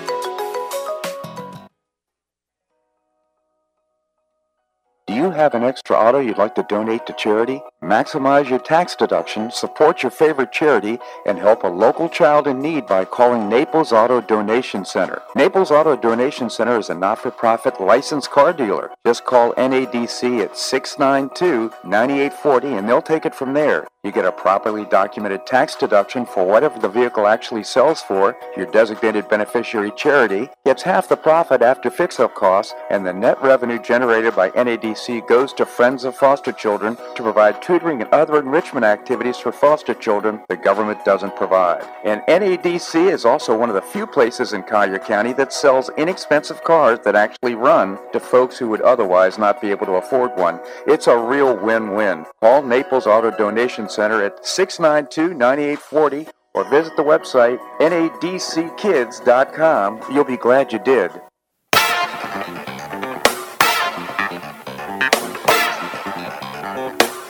Have an extra auto you'd like to donate to charity? Maximize your tax deduction, support your favorite charity, and help a local child in need by calling Naples Auto Donation Center. Naples Auto Donation Center is a not-for-profit licensed car dealer. Just call NADC at 692-9840 and they'll take it from there. You get a properly documented tax deduction for whatever the vehicle actually sells for. Your designated beneficiary charity gets half the profit after fix-up costs, and the net revenue generated by NADC goes to Friends of Foster Children to provide tutoring and other enrichment activities for foster children the government doesn't provide. And NADC is also one of the few places in Collier County that sells inexpensive cars that actually run to folks who would otherwise not be able to afford one. It's a real win-win. Call Naples Auto Donation Center at 692-9840 or visit the website nadckids.com. You'll be glad you did.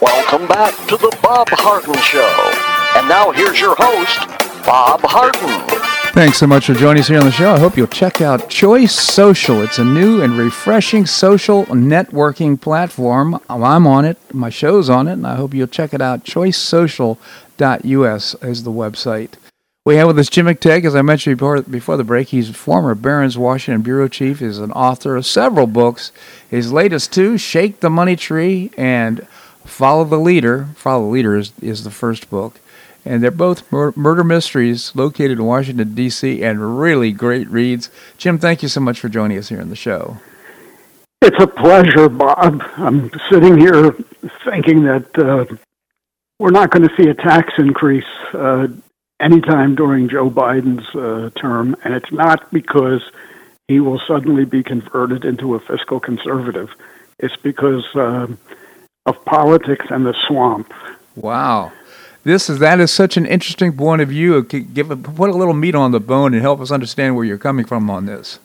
Welcome back to the Bob Harden Show. And now here's your host, Bob Harden. Thanks so much for joining us here on the show. I hope you'll check out Choice Social. It's a new and refreshing social networking platform. I'm on it, my show's on it, and I hope you'll check it out. ChoiceSocial.us is the website. We have with us Jim McTague, as I mentioned before, before the break. He's a former Barron's Washington bureau chief. He's an author of several books. His latest two, Shake the Money Tree and Follow the Leader. Follow the Leader is, is the first book. And they're both mur- murder mysteries located in Washington, D.C., and really great reads. Jim, thank you so much for joining us here on the show. It's a pleasure, Bob. I'm sitting here thinking that uh, we're not going to see a tax increase uh, anytime during Joe Biden's uh, term, and it's not because he will suddenly be converted into a fiscal conservative. It's because um, of politics and the swamp. Wow. This is that is such an interesting point of view. Give a, put a little meat on the bone and help us understand where you're coming from on this.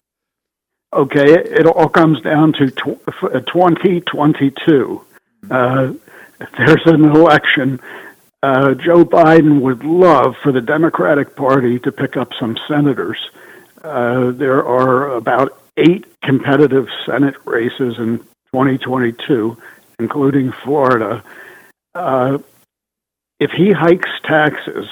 Okay, it all comes down to tw- 2022. Uh, there's an election. Uh, Joe Biden would love for the Democratic Party to pick up some senators. Uh, there are about eight competitive Senate races in 2022, including Florida. If he hikes taxes,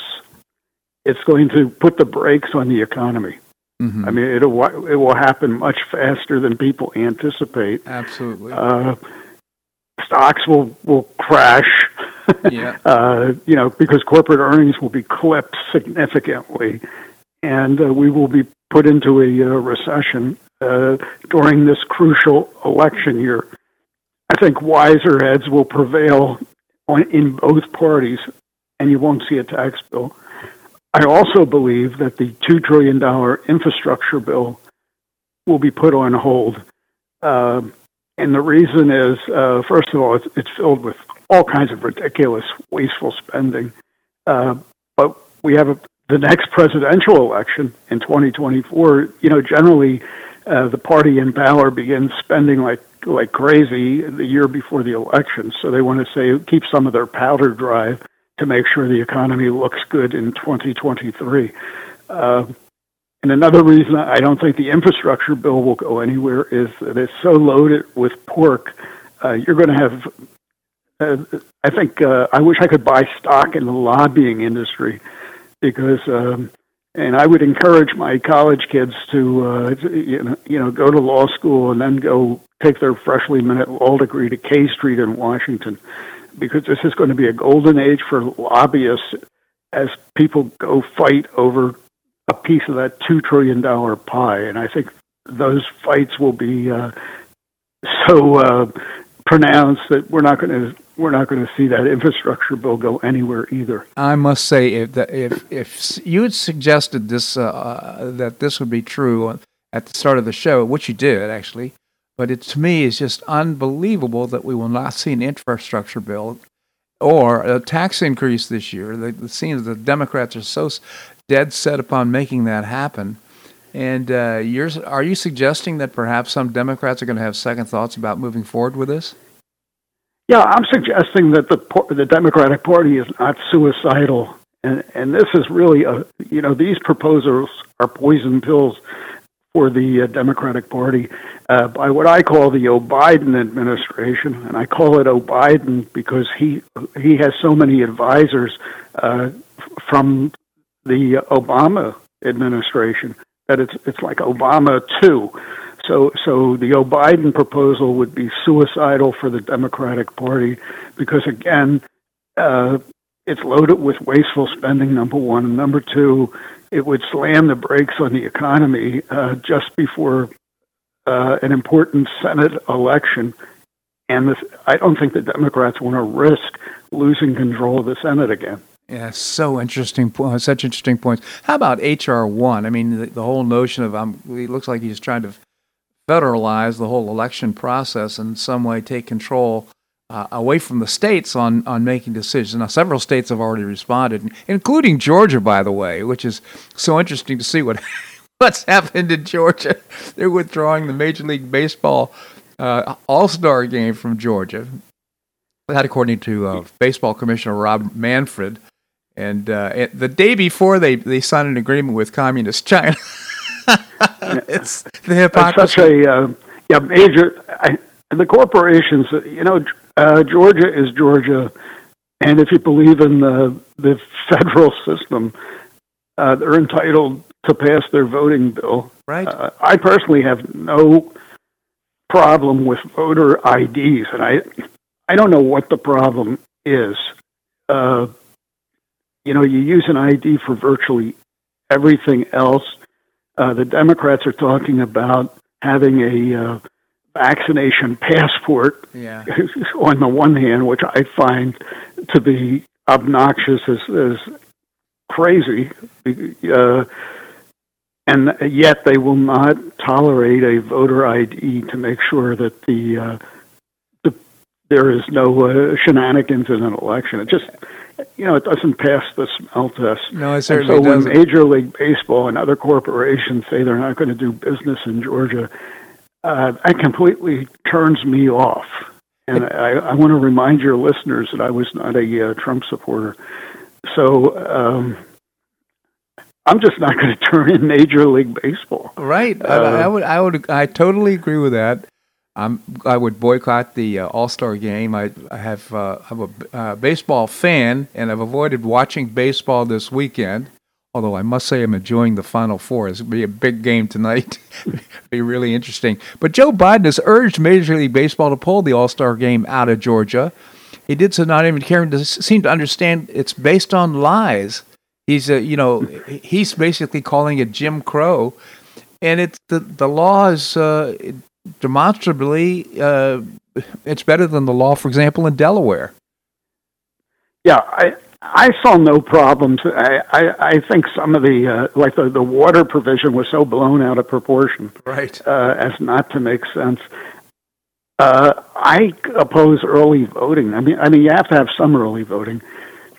it's going to put the brakes on the economy. Mm-hmm. I mean, it'll it will happen much faster than people anticipate. Absolutely. Uh, stocks will will crash. yeah. uh, you know, because corporate earnings will be clipped significantly, and uh, we will be put into a uh, recession uh, during this crucial election year. I think wiser heads will prevail in both parties, and you won't see a tax bill. I also believe that the $2 trillion infrastructure bill will be put on hold. Uh, and the reason is, uh, first of all, it's, it's, filled with all kinds of ridiculous, wasteful spending. Uh, but we have a, the next presidential election in 2024. You know, generally, uh, the party in power begins spending like like crazy the year before the election. So they want to say keep some of their powder dry to make sure the economy looks good in 2023. Uh, and another reason I don't think the infrastructure bill will go anywhere is that it's so loaded with pork. Uh, you're going to have. Uh, I think uh, I wish I could buy stock in the lobbying industry because, um, and I would encourage my college kids to, uh, you know, you know, go to law school and then go take their freshly minute law degree to K Street in Washington because this is going to be a golden age for lobbyists as people go fight over a piece of that two trillion dollar pie, and I think those fights will be uh, so uh, pronounced that we're not going to we're not going to see that infrastructure bill go anywhere either. I must say, if if if you had suggested this uh, uh that this would be true at the start of the show, which you did actually, but it to me is just unbelievable that we will not see an infrastructure bill or a tax increase this year. It seems the Democrats are so dead set upon making that happen. And uh, are you suggesting that perhaps some Democrats are going to have second thoughts about moving forward with this? Yeah, I'm suggesting that the the Democratic Party is not suicidal, and and this is really a you know these proposals are poison pills for the uh, Democratic Party uh, by what I call the O'Biden administration, and I call it O'Biden because he he has so many advisors uh, from the Obama administration that it's it's like Obama too. So so the O'Biden proposal would be suicidal for the Democratic Party because again. Uh, it's loaded with wasteful spending. Number one, and number two, it would slam the brakes on the economy uh, just before uh, an important Senate election. And this, I don't think the Democrats want to risk losing control of the Senate again. Yeah, so interesting. Such interesting points. How about HR one? I mean, the, the whole notion of um, it looks like he's trying to federalize the whole election process and in some way take control uh, away from the states on, on making decisions. Now, several states have already responded, including Georgia, by the way, which is so interesting to see what what's happened in Georgia. They're withdrawing the Major League Baseball uh, All Star game from Georgia. That, according to uh, Baseball Commissioner Rob Manfred. And uh, the day before, they, they signed an agreement with Communist China. it's the hypocrisy. It's such a uh, yeah, major. I, the corporations, you know, uh, Georgia is Georgia, and if you believe in the the federal system, uh, they're entitled to pass their voting bill. Right. Uh, I personally have no problem with voter IDs, and I I don't know what the problem is. Uh, you know, you use an ID for virtually everything else. Uh, the Democrats are talking about having a uh, vaccination passport yeah. on the one hand, which I find to be obnoxious as, as crazy, uh, and yet they will not tolerate a voter ID to make sure that the, uh, the there is no uh, shenanigans in an election. It just you know, it doesn't pass the smell test. No, it certainly and so doesn't. when Major League Baseball and other corporations say they're not going to do business in Georgia, uh, that completely turns me off. And I, I want to remind your listeners that I was not a uh, Trump supporter. So um, I'm just not going to turn in Major League Baseball. Right. Uh, I, I, would. I would. I totally agree with that. I'm, I would boycott the uh, All Star game. I, I have uh, I'm a uh, baseball fan, and I've avoided watching baseball this weekend. Although I must say I'm enjoying the Final Four. It's going to be a big game tonight. be really interesting. But Joe Biden has urged Major League Baseball to pull the All Star game out of Georgia. He did so not even caring to seem to understand it's based on lies. He's a, you know he's basically calling it Jim Crow, and it's the the law is uh, demonstrably uh, it's better than the law, for example, in Delaware. Yeah, I I saw no problems. I, I, I think some of the uh, like the, the water provision was so blown out of proportion, right, uh, as not to make sense. Uh, I oppose early voting. I mean, I mean, you have to have some early voting,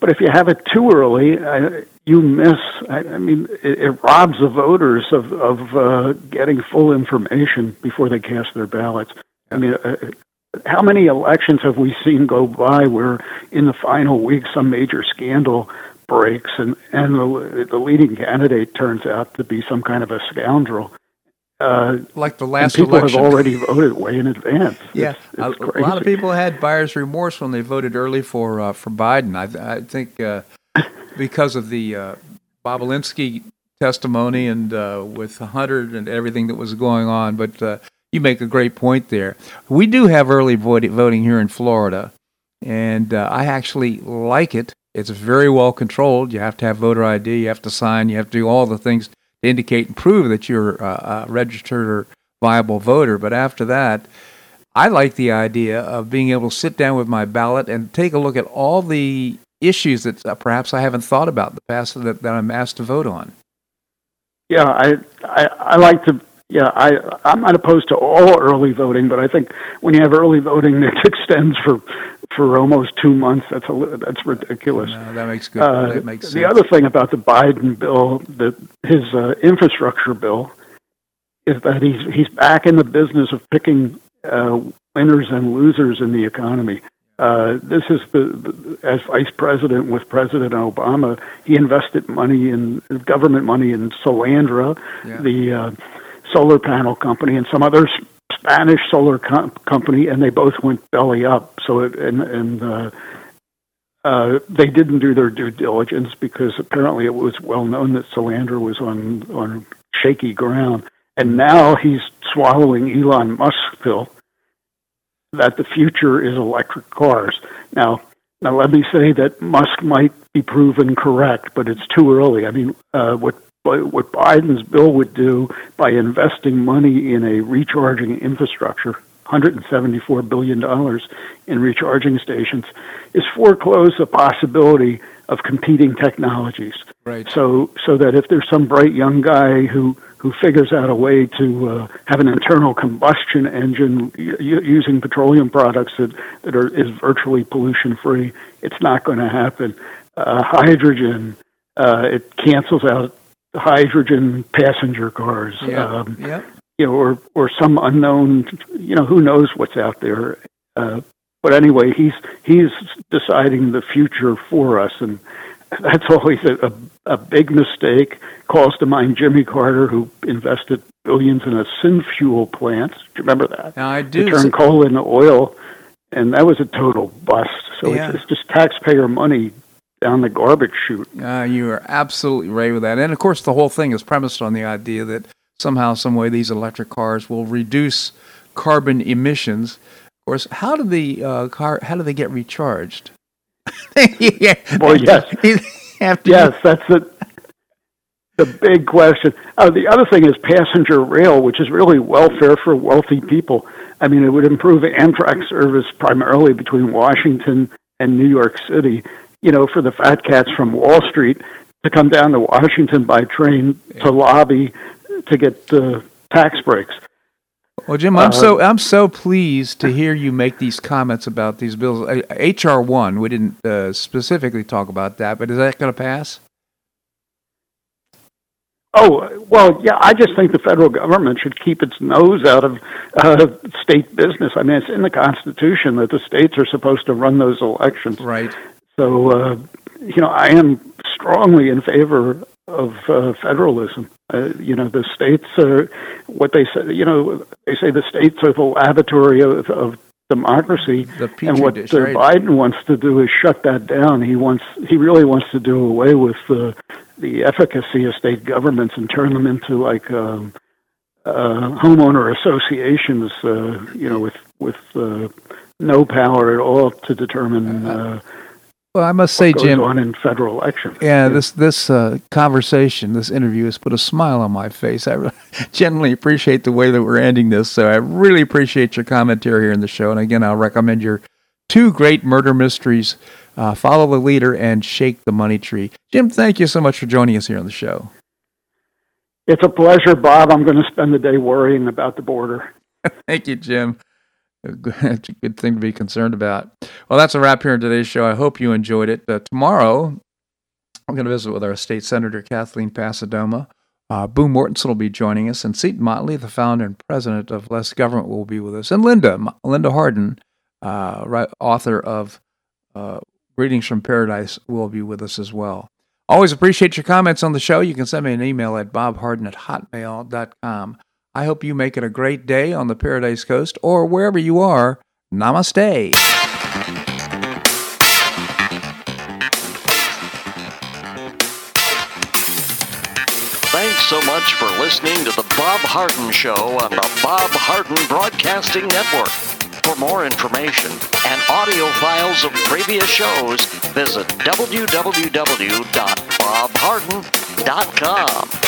but if you have it too early, uh, you miss. I, I mean, it, it, robs the voters of of uh, getting full information before they cast their ballots. I mean, uh, how many elections have we seen go by where in the final week some major scandal breaks and and the, the leading candidate turns out to be some kind of a scoundrel? Uh, like the last people election. have already voted way in advance. Yeah, it's, it's a, a, lot of people had buyer's remorse when they voted early for uh, for Biden. I, I think uh, because of the uh, Bobulinski testimony and uh, with Hunter and everything that was going on. But uh, you make a great point there. We do have early voting here in Florida, and uh, I actually like it. It's very well controlled. You have to have voter ID. You have to sign. You have to do all the things to indicate and prove that you're a registered or viable voter. But after that, I like the idea of being able to sit down with my ballot and take a look at all the issues that uh, perhaps I haven't thought about the past that, that I'm asked to vote on. Yeah, I, I I like to. Yeah, I I'm not opposed to all early voting, but I think when you have early voting that extends for for almost two months, that's a that's ridiculous. No, that makes good. Uh, that makes sense. the other thing about the Biden bill, that his uh, infrastructure bill, is that he's he's back in the business of picking uh, winners and losers in the economy. Uh, this is the, as vice president with President Obama, he invested money in government money in Solyndra, yeah. the uh, solar panel company, and some other Spanish solar com- company, and they both went belly up. So it, and and uh, uh, they didn't do their due diligence because apparently it was well known that Solyndra was on on shaky ground, and now he's swallowing Elon Musk's pill that the future is electric cars. Now, now let me say that Musk might be proven correct, but it's too early. I mean, uh, what what Biden's bill would do by investing money in a recharging infrastructure, 174 billion dollars in recharging stations, is foreclose the possibility of competing technologies. Right. So, so that if there's some bright young guy who who figures out a way to uh, have an internal combustion engine y- using petroleum products that, that are is virtually pollution free. It's not going to happen. Uh, hydrogen, uh, it cancels out hydrogen passenger cars. Yeah. Um, yeah. You know, or or some unknown. You know, who knows what's out there. Uh, but anyway, he's he's deciding the future for us, and that's always a, a, a big mistake. Calls to mind Jimmy Carter, who invested billions in a synfuel plant. Do you remember that? Now I do. To turn coal into oil, and that was a total bust. So yeah. it's, it's just taxpayer money down the garbage chute. Uh, you are absolutely right with that. And of course, the whole thing is premised on the idea that somehow, some way, these electric cars will reduce carbon emissions. Of course, how do the uh, car? How do they get recharged? yeah. Well, yes. yes, that's the the big question. Uh, the other thing is passenger rail, which is really welfare for wealthy people. I mean, it would improve Amtrak service primarily between Washington and New York City. You know, for the fat cats from Wall Street to come down to Washington by train to lobby to get uh, tax breaks. Well, Jim, I'm uh, so I'm so pleased to hear you make these comments about these bills. HR one, we didn't uh, specifically talk about that, but is that going to pass? Oh well, yeah. I just think the federal government should keep its nose out of uh, state business. I mean, it's in the Constitution that the states are supposed to run those elections. Right. So, uh, you know, I am strongly in favor of uh, federalism. Uh, you know, the states are what they say. You know, they say the states are the laboratory of, of democracy, and what dish, right. Biden wants to do is shut that down. He wants, he really wants to do away with the the efficacy of state governments and turn them into like um, uh, homeowner associations. Uh, you know, with with uh, no power at all to determine. Uh, well, I must say, Jim, on in federal elections. Yeah, this this uh, conversation, this interview, has put a smile on my face. I really, genuinely appreciate the way that we're ending this. So I really appreciate your commentary here in the show. And again, I'll recommend your two great murder mysteries: uh, "Follow the Leader" and "Shake the Money Tree." Jim, thank you so much for joining us here on the show. It's a pleasure, Bob. I'm going to spend the day worrying about the border. thank you, Jim. A good thing to be concerned about. Well, that's a wrap here in today's show. I hope you enjoyed it. Uh, tomorrow, I'm going to visit with our state senator, Kathleen Passidomo. Uh, Boo Mortenson will be joining us, and Seton Motley, the founder and president of Less Government, will be with us, and Linda, Linda Harden, uh, right, author of uh, Greetings from Paradise, will be with us as well. Always appreciate your comments on the show. You can send me an email at bobharden at hotmail.com. I hope you make it a great day on the Paradise Coast or wherever you are. Namaste. Thanks so much for listening to the Bob Harden Show on the Bob Harden Broadcasting Network. For more information and audio files of previous shows, visit www.bobharden.com.